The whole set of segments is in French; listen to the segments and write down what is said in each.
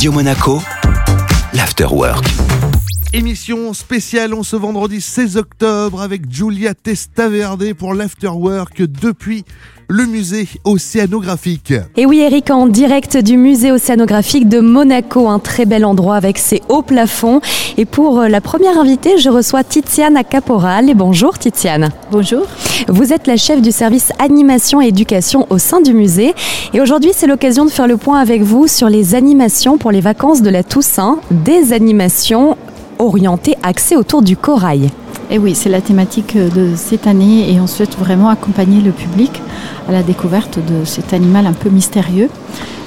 Radio Monaco, l'Afterwork. Émission spéciale en ce vendredi 16 octobre avec Giulia Testaverde pour l'Afterwork depuis le musée océanographique. Et oui Eric, en direct du musée océanographique de Monaco, un très bel endroit avec ses hauts plafonds. Et pour la première invitée, je reçois Tiziane Caporal. Et bonjour Tiziane. Bonjour. Vous êtes la chef du service animation et éducation au sein du musée. Et aujourd'hui, c'est l'occasion de faire le point avec vous sur les animations pour les vacances de la Toussaint, des animations orientées axées autour du corail. Et oui, c'est la thématique de cette année et on souhaite vraiment accompagner le public à la découverte de cet animal un peu mystérieux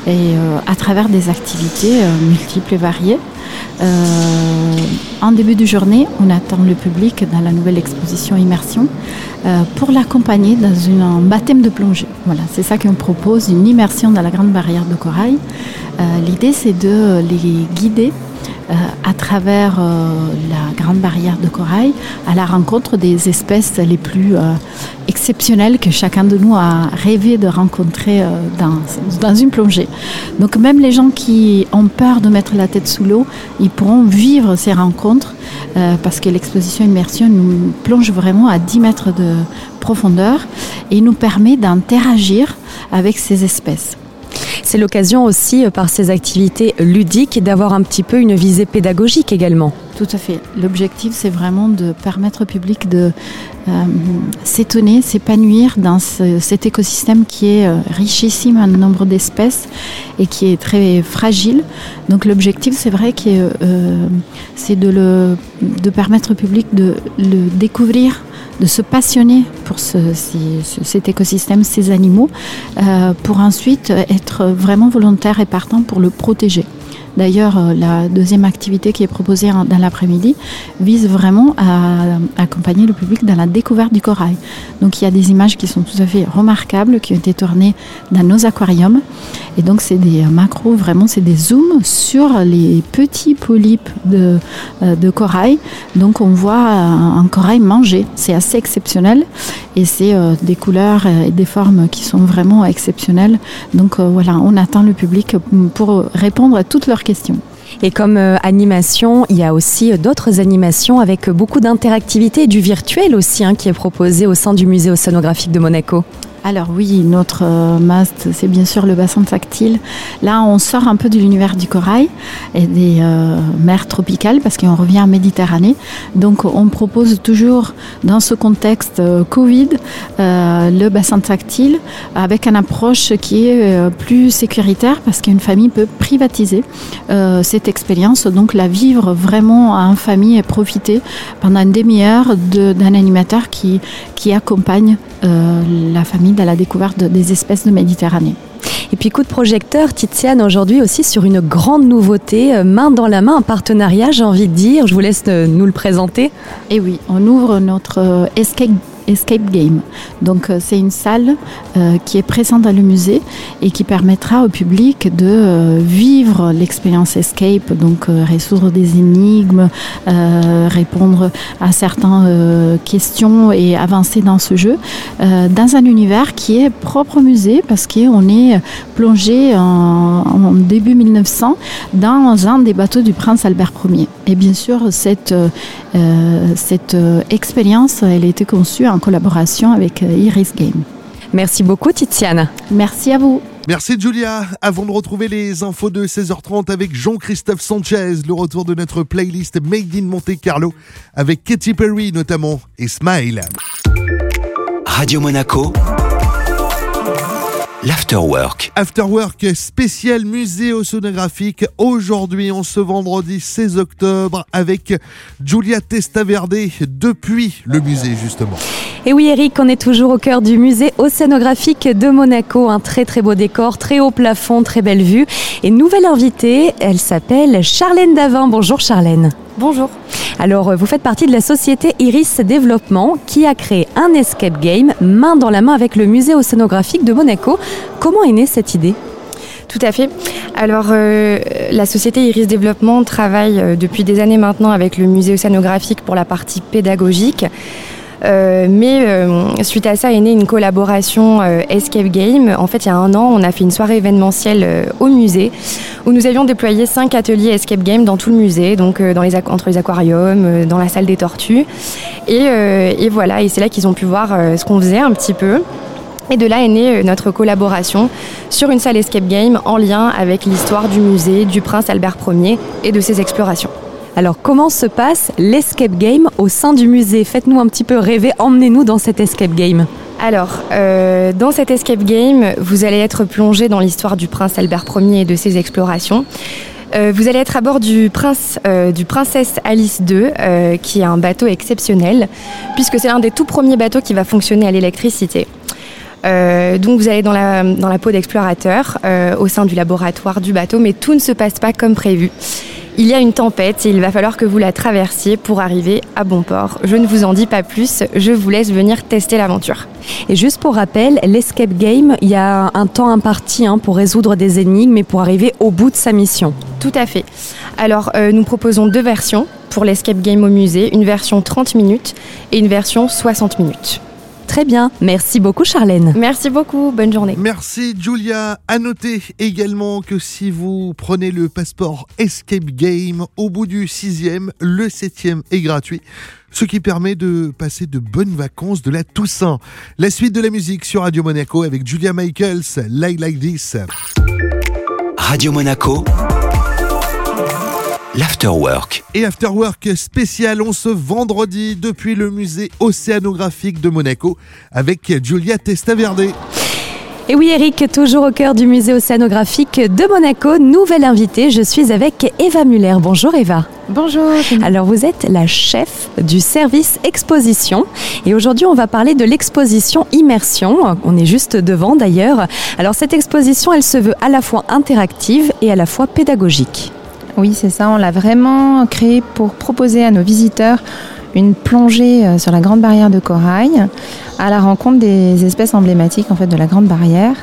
et euh, à travers des activités euh, multiples et variées. Euh, en début de journée, on attend le public dans la nouvelle exposition Immersion pour l'accompagner dans un baptême de plongée. Voilà, c'est ça qu'on propose, une immersion dans la grande barrière de corail. L'idée, c'est de les guider à travers euh, la grande barrière de corail à la rencontre des espèces les plus euh, exceptionnelles que chacun de nous a rêvé de rencontrer dans, dans une plongée. Donc même les gens qui ont peur de mettre la tête sous l'eau, ils pourront vivre ces rencontres parce que l'exposition immersion nous plonge vraiment à 10 mètres de profondeur et nous permet d'interagir avec ces espèces. C'est l'occasion aussi, euh, par ces activités ludiques, d'avoir un petit peu une visée pédagogique également. Tout à fait. L'objectif, c'est vraiment de permettre au public de euh, s'étonner, s'épanouir dans cet écosystème qui est euh, richissime en nombre d'espèces et qui est très fragile. Donc l'objectif, c'est vrai que c'est de, permettre au public de le découvrir de se passionner pour cet écosystème, ces animaux, euh, pour ensuite être vraiment volontaire et partant pour le protéger. D'ailleurs, euh, la deuxième activité qui est proposée dans l'après-midi vise vraiment à accompagner le public dans la découverte du corail. Donc il y a des images qui sont tout à fait remarquables, qui ont été tournées dans nos aquariums. Et donc c'est des macros, vraiment c'est des zooms sur les petits polypes de, euh, corail. Donc on voit un corail manger. C'est assez exceptionnel et c'est euh, des couleurs et des formes qui sont vraiment exceptionnelles. Donc voilà, on attend le public pour répondre à toutes leurs Et comme euh, animation, il y a aussi euh, d'autres animations avec beaucoup d'interactivité et du virtuel aussi hein, qui est proposé au sein du musée océanographique de Monaco. Alors oui, notre euh, mast, c'est bien sûr le bassin tactile. Là, on sort un peu de l'univers du corail et des euh, mers tropicales parce qu'on revient en Méditerranée. Donc on propose toujours dans ce contexte euh, Covid le bassin tactile avec une approche qui est plus sécuritaire parce qu'une famille peut privatiser cette expérience, donc la vivre vraiment en famille et profiter pendant une demi-heure d'un animateur qui, qui accompagne la famille à la découverte des espèces de Méditerranée. Et puis coup de projecteur, Tiziane, aujourd'hui aussi sur une grande nouveauté, euh, main dans la main, un partenariat, j'ai envie de dire. Je vous laisse euh, nous le présenter. Et eh oui, on ouvre notre euh, escape Escape Game. Donc euh, c'est une salle euh, qui est présente dans le musée et qui permettra au public de euh, vivre l'expérience Escape, donc résoudre des énigmes, répondre à certaines questions et avancer dans ce jeu dans un univers qui est propre au musée parce qu'on est plongé en, début 1900 dans un des bateaux du prince Albert Ier. Et bien sûr, cette, cette expérience, elle a été conçue en collaboration avec euh, Iris Game. Merci beaucoup Tiziane. Merci à vous. Merci Julia. Avant de retrouver les infos de 16h30 avec Jean-Christophe Sanchez, le retour de notre playlist Made in Monte Carlo avec Katy Perry notamment et Smile. Radio Monaco L'Afterwork. Afterwork spécial musée océanographique aujourd'hui en ce vendredi 16 octobre avec Julia Testaverde depuis le musée justement. Et oui Eric, on est toujours au cœur du musée océanographique de Monaco, un très très beau décor, très haut plafond, très belle vue. Et nouvelle invitée, elle s'appelle Charlène Davin. Bonjour Charlène. Bonjour. Alors, euh, vous faites partie de la société Iris Développement qui a créé un escape game main dans la main avec le musée océanographique de Monaco. Comment est née cette idée? Tout à fait. Alors, euh, la société Iris Développement travaille euh, depuis des années maintenant avec le musée océanographique pour la partie pédagogique. Euh, mais suite à ça est née une collaboration Escape Game. En fait, il y a un an, on a fait une soirée événementielle au musée où nous avions déployé cinq ateliers Escape Game dans tout le musée, donc entre les aquariums, dans la salle des tortues. Et, et voilà, et c'est là qu'ils ont pu voir ce qu'on faisait un petit peu. Et de là est née euh, notre collaboration sur une salle escape game en lien avec l'histoire du musée du prince Albert Ier et de ses explorations. Alors comment se passe l'escape game au sein du musée? Faites-nous un petit peu rêver, emmenez-nous dans cet escape game. Alors, euh, dans cet escape game, vous allez être plongé dans l'histoire du prince Albert Ier et de ses explorations. Euh, vous allez être à bord du, prince, du Princesse Alice II, qui est un bateau exceptionnel, puisque c'est l'un des tout premiers bateaux qui va fonctionner à l'électricité. Euh, donc vous allez dans la, dans la peau d'explorateur euh, au sein du laboratoire du bateau, mais tout ne se passe pas comme prévu. Il y a une tempête et il va falloir que vous la traversiez pour arriver à bon port. Je ne vous en dis pas plus, je vous laisse venir tester l'aventure. Et juste pour rappel, l'escape game, il y a un temps imparti hein, pour résoudre des énigmes et pour arriver au bout de sa mission. Tout à fait. Alors euh, nous proposons deux versions pour l'escape game au musée, une version 30 minutes et une version 60 minutes. Très bien. Merci beaucoup, Charlène. Merci beaucoup. Bonne journée. Merci, Julia. À noter également que si vous prenez le passeport Escape Game, au bout du sixième, le septième est gratuit. Ce qui permet de passer de bonnes vacances de la Toussaint. La suite de la musique sur Radio Monaco avec Julia Michaels, Like Like This. Radio Monaco l'Afterwork. Et Afterwork spécial, on se vendredi depuis le musée océanographique de Monaco avec Julia Testaverde. Et oui Eric, toujours au cœur du musée océanographique de Monaco, nouvelle invitée, je suis avec Eva Muller. Bonjour Eva. Bonjour. Alors vous êtes la chef du service exposition et aujourd'hui on va parler de l'exposition Immersion. On est juste devant d'ailleurs. Alors cette exposition elle se veut à la fois interactive et à la fois pédagogique. Oui, c'est ça. On l'a vraiment créé pour proposer à nos visiteurs une plongée euh, sur la Grande Barrière de Corail à la rencontre des espèces emblématiques en fait de la Grande Barrière.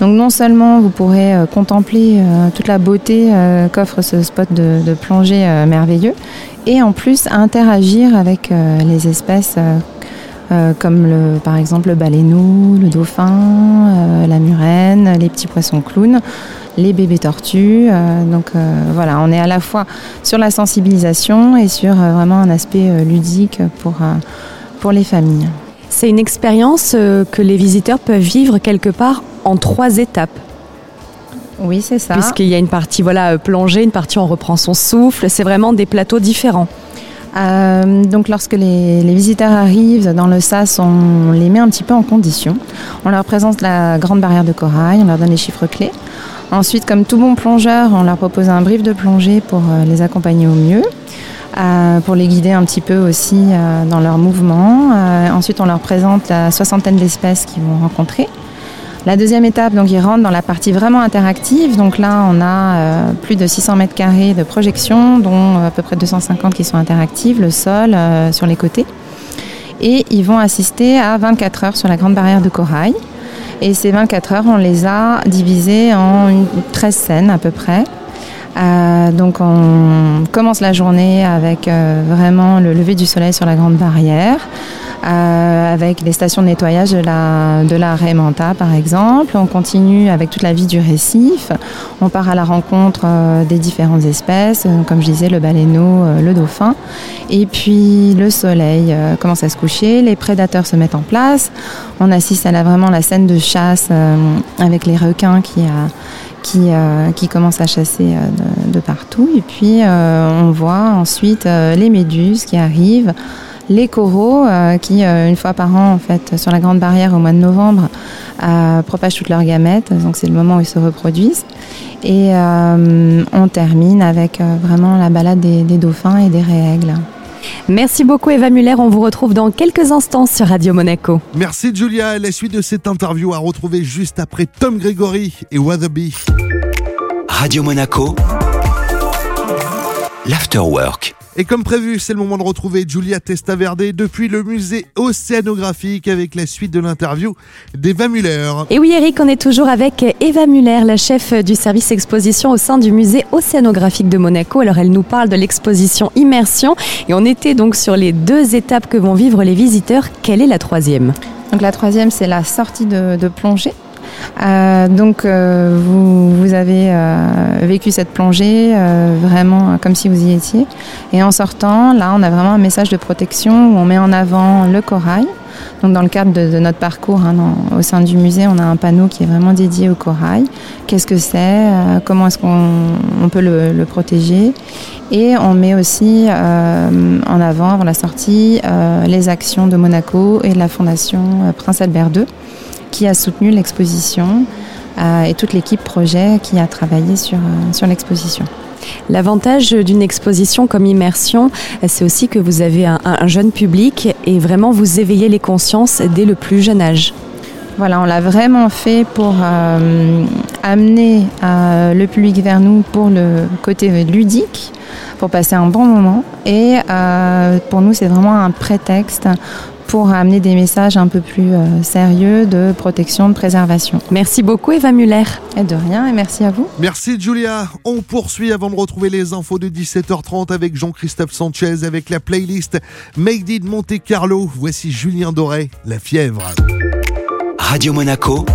Donc non seulement vous pourrez euh, contempler euh, toute la beauté qu'offre ce spot de, plongée merveilleux, et en plus interagir avec les espèces comme le, par exemple le baleineau, le dauphin, la murène, les petits poissons clowns les bébés tortues. Euh, donc euh, voilà, on est à la fois sur la sensibilisation et sur euh, vraiment un aspect ludique pour, pour les familles. C'est une expérience que les visiteurs peuvent vivre quelque part en trois étapes. Oui, c'est ça. Puisqu'il y a une partie voilà plongée, une partie on reprend son souffle. C'est vraiment des plateaux différents. Donc lorsque les, visiteurs arrivent dans le SAS, on les met un petit peu en condition. On leur présente la grande barrière de corail, on leur donne les chiffres clés. Ensuite, comme tout bon plongeur, on leur propose un brief de plongée pour euh, les accompagner au mieux. Euh, pour les guider un petit peu aussi euh, dans leurs mouvements. ensuite, on leur présente la soixantaine d'espèces qu'ils vont rencontrer. La deuxième étape, donc, ils rentrent dans la partie vraiment interactive. Donc là, on a plus de 600 mètres carrés de projection, dont à peu près 250 qui sont interactives, le sol, sur les côtés. Et ils vont assister à 24 heures sur la grande barrière de corail. Et ces 24 heures, on les a divisées en une, 13 scènes à peu près. Euh, donc on commence la journée avec euh, vraiment le lever du soleil sur la grande barrière. Euh, avec les stations de nettoyage de la, de la Manta par exemple. On continue avec toute la vie du récif. On part à la rencontre euh, des différentes espèces, euh, comme je disais, le baleineau, le dauphin. Et puis le soleil commence à se coucher, les prédateurs se mettent en place. On assiste à la, vraiment la scène de chasse avec les requins qui qui, qui commencent à chasser de, de, partout. Et puis on voit ensuite les méduses qui arrivent les coraux euh, qui, euh, une fois par an, en fait, sur la Grande Barrière au mois de novembre, euh, propagent toutes leurs gamètes. Donc c'est le moment où ils se reproduisent. Et on termine avec vraiment la balade des, dauphins et des règles. Merci beaucoup Eva Muller, on vous retrouve dans quelques instants sur Radio Monaco. Merci Julia, la suite de cette interview à retrouver juste après Tom Gregory et Wallaby. Radio Monaco, l'Afterwork. Et comme prévu, c'est le moment de retrouver Julia Testaverde depuis le musée océanographique avec la suite de l'interview d'Eva Muller. Et oui Eric, on est toujours avec Eva Muller, la chef du service exposition au sein du musée océanographique de Monaco. Alors elle nous parle de l'exposition Immersion et on était donc sur les deux étapes que vont vivre les visiteurs. Quelle est la troisième? Donc la troisième, c'est la sortie de, de plongée. Euh, donc euh, vous, avez euh, vécu cette plongée vraiment comme si vous y étiez. Et en sortant, là, on a vraiment un message de protection où on met en avant le corail. Donc dans le cadre de, notre parcours hein, au sein du musée, on a un panneau qui est vraiment dédié au corail. Qu'est-ce que c'est Comment est-ce qu'on on peut le, protéger? Et on met aussi en avant, avant la sortie, les actions de Monaco et de la Fondation Prince Albert II qui a soutenu l'exposition euh, et toute l'équipe projet qui a travaillé sur, euh, sur l'exposition. L'avantage d'une exposition comme Immersion, c'est aussi que vous avez un, un, jeune public et vraiment vous éveillez les consciences dès le plus jeune âge. Voilà, on l'a vraiment fait pour euh, amener euh, le public vers nous pour le côté ludique, pour passer un bon moment. Et euh, pour nous, c'est vraiment un prétexte pour amener des messages un peu plus euh, sérieux de protection, de préservation. Merci beaucoup Eva Muller. Et de rien et merci à vous. Merci Julia. On poursuit avant de retrouver les infos de 17h30 avec Jean-Christophe Sanchez avec la playlist Made in Monte Carlo. Voici Julien Doré, La fièvre. Radio Monaco.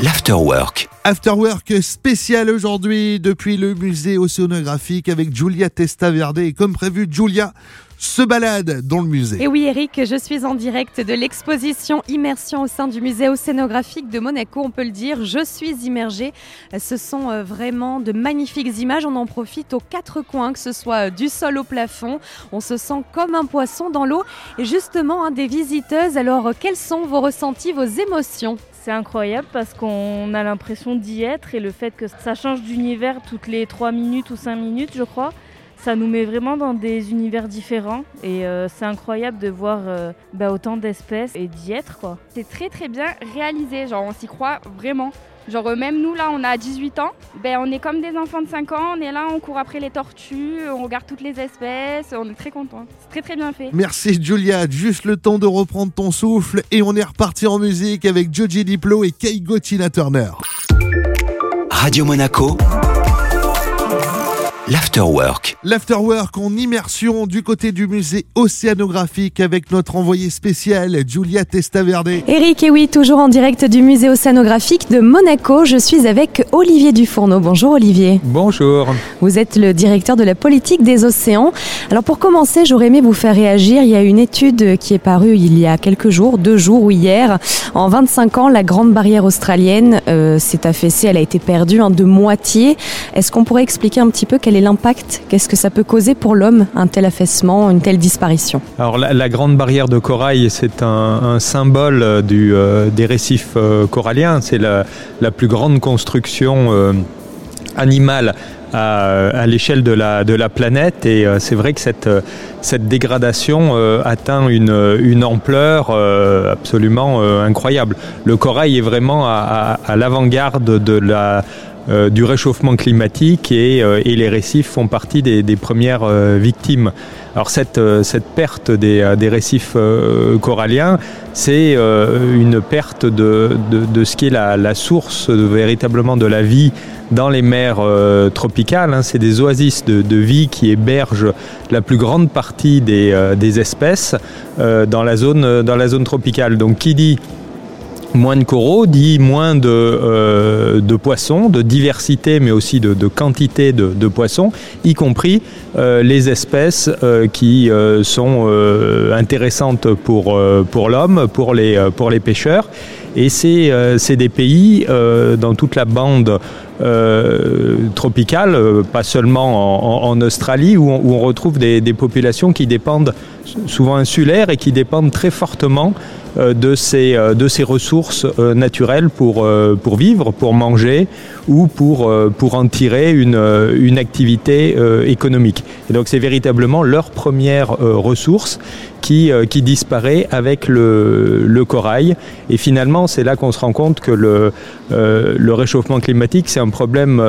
L'Afterwork. Afterwork spécial aujourd'hui depuis le musée océanographique avec Julia Testaverde et comme prévu Julia se balade dans le musée. Et oui Eric, je suis en direct de l'exposition Immersion au sein du musée océanographique de Monaco, on peut le dire, je suis immergée. Ce sont euh, vraiment de magnifiques images, on en profite aux quatre coins, que ce soit du sol au plafond, on se sent comme un poisson dans l'eau. Et justement, hein, des visiteuses, alors quels sont vos ressentis, vos émotions? C'est incroyable parce qu'on a l'impression d'y être et le fait que ça change d'univers toutes les 3 minutes ou 5 minutes, je crois, ça nous met vraiment dans des univers différents et euh, c'est incroyable de voir euh, bah, autant d'espèces et d'y être quoi. C'est très très bien réalisé, genre on s'y croit vraiment. Genre même nous là on a 18 ans, ben on est comme des enfants de 5 ans, on est là, on court après les tortues, on regarde toutes les espèces, on est très content. C'est très très bien fait. Merci Julia, juste le temps de reprendre ton souffle et on est reparti en musique avec Joji Diplo et Keigo Tina Turner. Radio Monaco. L'Afterwork. L'Afterwork en immersion du côté du musée océanographique avec notre envoyé spécial Julia Testaverde. Eric, et oui, toujours en direct du musée océanographique de Monaco, je suis avec Olivier Dufourneau. Bonjour Olivier. Bonjour. Vous êtes le directeur de la politique des océans. Alors pour commencer, j'aurais aimé vous faire réagir. Il y a une étude qui est parue il y a quelques jours, deux jours ou hier. En 25 ans, la grande barrière australienne euh, s'est affaissée, elle a été perdue hein, de moitié. Est-ce qu'on pourrait expliquer un petit peu quelle l'impact? Qu'est-ce que ça peut causer pour l'homme, un tel affaissement, une telle disparition? Alors la, grande barrière de corail, c'est un, symbole du, euh, des récifs euh, coralliens. C'est la, plus grande construction euh, animale à, l'échelle de la, planète et euh, c'est vrai que cette, dégradation euh, atteint une, ampleur euh, absolument incroyable. Le corail est vraiment à l'avant-garde de la euh, du réchauffement climatique et, euh, et, les récifs font partie des, premières euh, victimes. Alors cette, cette perte des, récifs coralliens, c'est une perte de, de, ce qui est la, source véritablement de la vie dans les mers tropicales. Hein. C'est des oasis de, de, vie qui hébergent la plus grande partie des, des espèces dans, la zone, dans la zone tropicale. Donc qui dit moins de coraux dit moins de, euh, de poissons, de diversité, mais aussi de, de quantité de, de, poissons, y compris euh, les espèces euh, qui euh, sont euh, intéressantes pour, euh, pour l'homme, pour les, pour les pêcheurs. Et c'est des pays dans toute la bande tropicale, pas seulement en, en, Australie, où on, où on retrouve des, des populations qui dépendent souvent insulaires et qui dépendent très fortement de ces, de ces ressources naturelles pour, pour vivre, pour manger ou pour, pour en tirer une, une activité économique. Et donc c'est véritablement leur première ressource qui, qui disparaît avec le, le corail. Et finalement, c'est là qu'on se rend compte que le, le réchauffement climatique, c'est un problème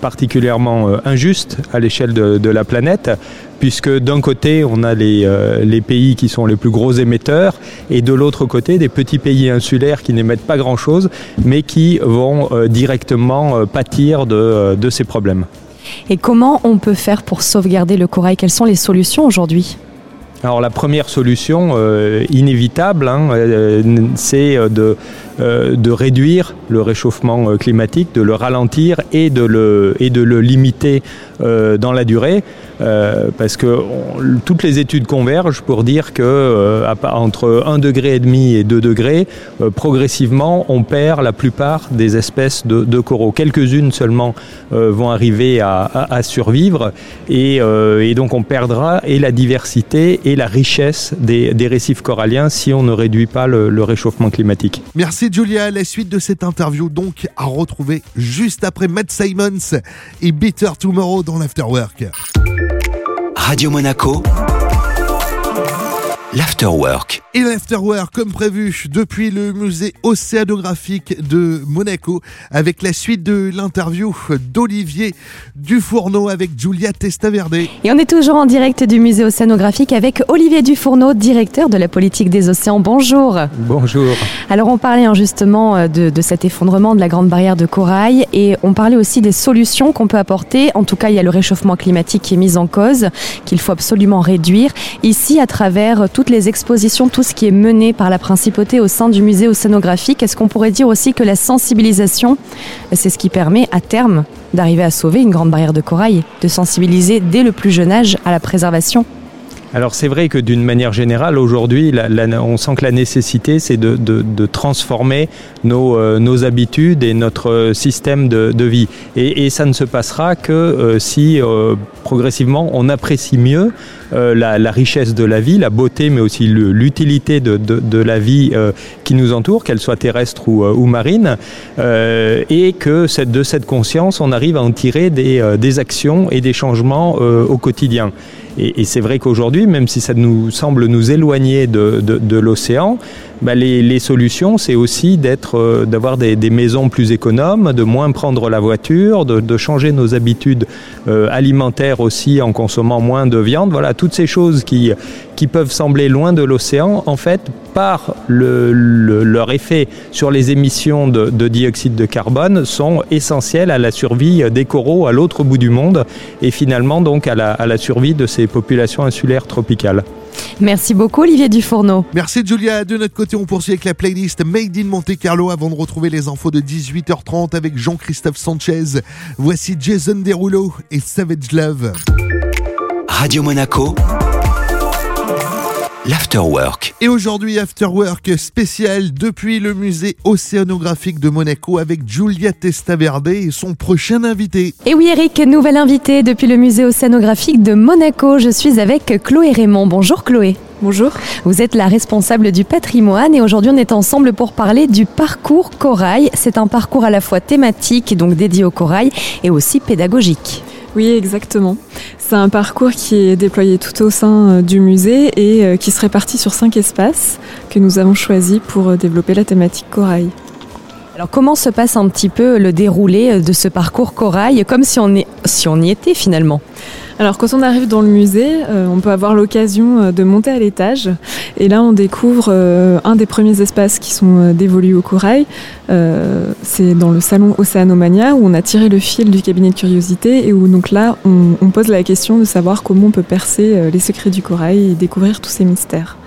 particulièrement injuste à l'échelle de, de, la planète, puisque d'un côté, on a les, euh, les, pays qui sont les plus gros émetteurs, et de l'autre côté, des petits pays insulaires qui n'émettent pas grand-chose, mais qui vont euh, directement euh, pâtir de, de ces problèmes. Et comment on peut faire pour sauvegarder le corail? Quelles sont les solutions aujourd'hui? Alors la première solution euh, inévitable, hein, euh, c'est de, euh, de réduire le réchauffement climatique, de le ralentir et de le, et de le limiter dans la durée. Parce que on, toutes les études convergent pour dire que entre 1 degré et demi et 2 degrés, progressivement, on perd la plupart des espèces de, de coraux. Quelques-unes seulement vont arriver à, à, à survivre et, et, donc on perdra et la diversité et la richesse des, des, récifs coralliens si on ne réduit pas le, le, réchauffement climatique. Merci Julia. La suite de cette interview donc à retrouver juste après Matt Simons et Bitter Tomorrow dans l'Afterwork. Radio Monaco l'Afterwork. Et l'Afterwork, comme prévu, depuis le musée océanographique de Monaco, avec la suite de l'interview d'Olivier Dufourneau avec Julia Testaverde. Et on est toujours en direct du musée océanographique avec Olivier Dufourneau, directeur de la politique des océans. Bonjour. Bonjour. Alors on parlait justement de, de cet effondrement de la grande barrière de corail et on parlait aussi des solutions qu'on peut apporter. En tout cas, il y a le réchauffement climatique qui est mis en cause, qu'il faut absolument réduire. Ici, à travers toutes les expositions, tout ce qui est mené par la principauté au sein du musée océanographique. Est-ce qu'on pourrait dire aussi que la sensibilisation, c'est ce qui permet à terme d'arriver à sauver une grande barrière de corail, de sensibiliser dès le plus jeune âge à la préservation? Alors c'est vrai que d'une manière générale, aujourd'hui, on sent que la nécessité, c'est de, transformer nos, euh, nos, habitudes et notre système de, vie. Et, ça ne se passera que euh, si euh, progressivement on apprécie mieux euh, la, la, richesse de la vie, la beauté, mais aussi l'utilité de, la vie euh, qui nous entoure, qu'elle soit terrestre ou, ou marine, et que de cette conscience, on arrive à en tirer des, actions et des changements au quotidien. Et, et c'est vrai qu'aujourd'hui, même si ça nous semble nous éloigner de l'océan, bah les, solutions, c'est aussi euh, d'avoir des, maisons plus économes, de moins prendre la voiture, de, changer nos habitudes euh, alimentaires aussi en consommant moins de viande. Voilà, toutes ces choses qui, peuvent sembler loin de l'océan, en fait, par le, le, leur effet sur les émissions de, de, dioxyde de carbone, sont essentielles à la survie des coraux à l'autre bout du monde et finalement donc à la survie de ces populations insulaires tropicales. Merci beaucoup Olivier Dufourneau. Merci Julia. De notre côté, on poursuit avec la playlist Made in Monte Carlo avant de retrouver les infos de 18h30 avec Jean-Christophe Sanchez. Voici Jason Derulo et Savage Love. Radio Monaco l'Afterwork. Et aujourd'hui, Afterwork spécial depuis le musée océanographique de Monaco avec Giulia Testaverde et son prochain invité. Et oui, Eric, nouvelle invitée depuis le musée océanographique de Monaco. Je suis avec Chloé Raymond. Bonjour Chloé. Bonjour. Vous êtes la responsable du patrimoine et aujourd'hui on est ensemble pour parler du parcours corail. C'est un parcours à la fois thématique, donc dédié au corail, et aussi pédagogique. Oui, exactement. C'est un parcours qui est déployé tout au sein du musée et qui se répartit sur cinq espaces que nous avons choisis pour développer la thématique corail. Alors comment se passe un petit peu le déroulé de ce parcours corail, comme si on, si on y était finalement? Alors quand on arrive dans le musée, euh, on peut avoir l'occasion de monter à l'étage et là on découvre euh, un des premiers espaces qui sont euh, dévolus au corail. C'est dans le salon Océanomania où on a tiré le fil du cabinet de curiosité et où donc là on, pose la question de savoir comment on peut percer les secrets du corail et découvrir tous ces mystères.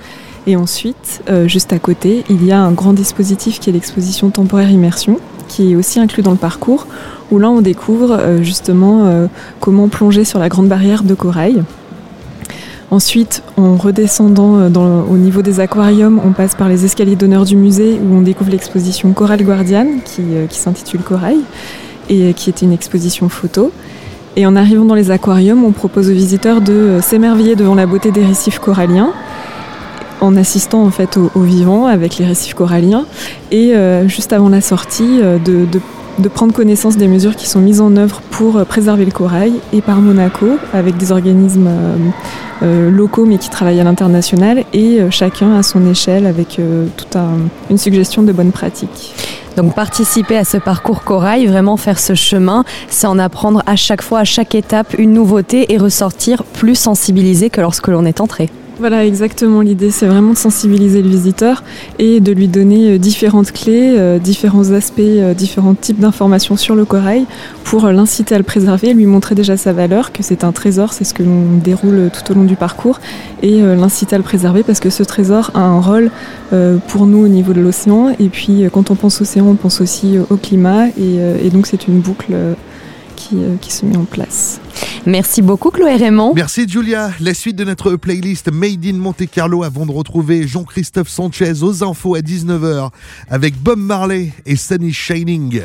Et ensuite, euh, juste à côté, il y a un grand dispositif qui est l'exposition temporaire immersion, qui est aussi inclus dans le parcours, où là on découvre euh, justement euh, comment plonger sur la grande barrière de corail. Ensuite, en redescendant dans, au niveau des aquariums, on passe par les escaliers d'honneur du musée où on découvre l'exposition Coral Guardian qui, qui s'intitule Corail et qui était une exposition photo. Et en arrivant dans les aquariums, on propose aux visiteurs de s'émerveiller devant la beauté des récifs coralliens en assistant en fait aux, vivants avec les récifs coralliens et juste avant la sortie de, de prendre connaissance des mesures qui sont mises en œuvre pour euh, préserver le corail et par Monaco avec des organismes euh, euh, locaux mais qui travaillent à l'international et chacun à son échelle avec toute une suggestion de bonnes pratiques. Donc participer à ce parcours corail, vraiment faire ce chemin, c'est en apprendre à chaque fois, à chaque étape, une nouveauté et ressortir plus sensibilisé que lorsque l'on est entré. Voilà, exactement. L'idée, c'est vraiment de sensibiliser le visiteur et de lui donner euh, différentes clés, euh, différents aspects, euh, différents types d'informations sur le corail pour l'inciter à le préserver, lui montrer déjà sa valeur, que c'est un trésor, c'est ce que l'on déroule tout au long du parcours, et l'inciter à le préserver parce que ce trésor a un rôle pour nous au niveau de l'océan. Et puis, quand on pense océan, on pense aussi au climat, et, donc c'est une boucle qui, qui se met en place. Merci beaucoup Chloé Raymond. Merci Julia. La suite de notre playlist Made in Monte Carlo avant de retrouver Jean-Christophe Sanchez aux infos à 19h avec Bob Marley et Sunny Shining.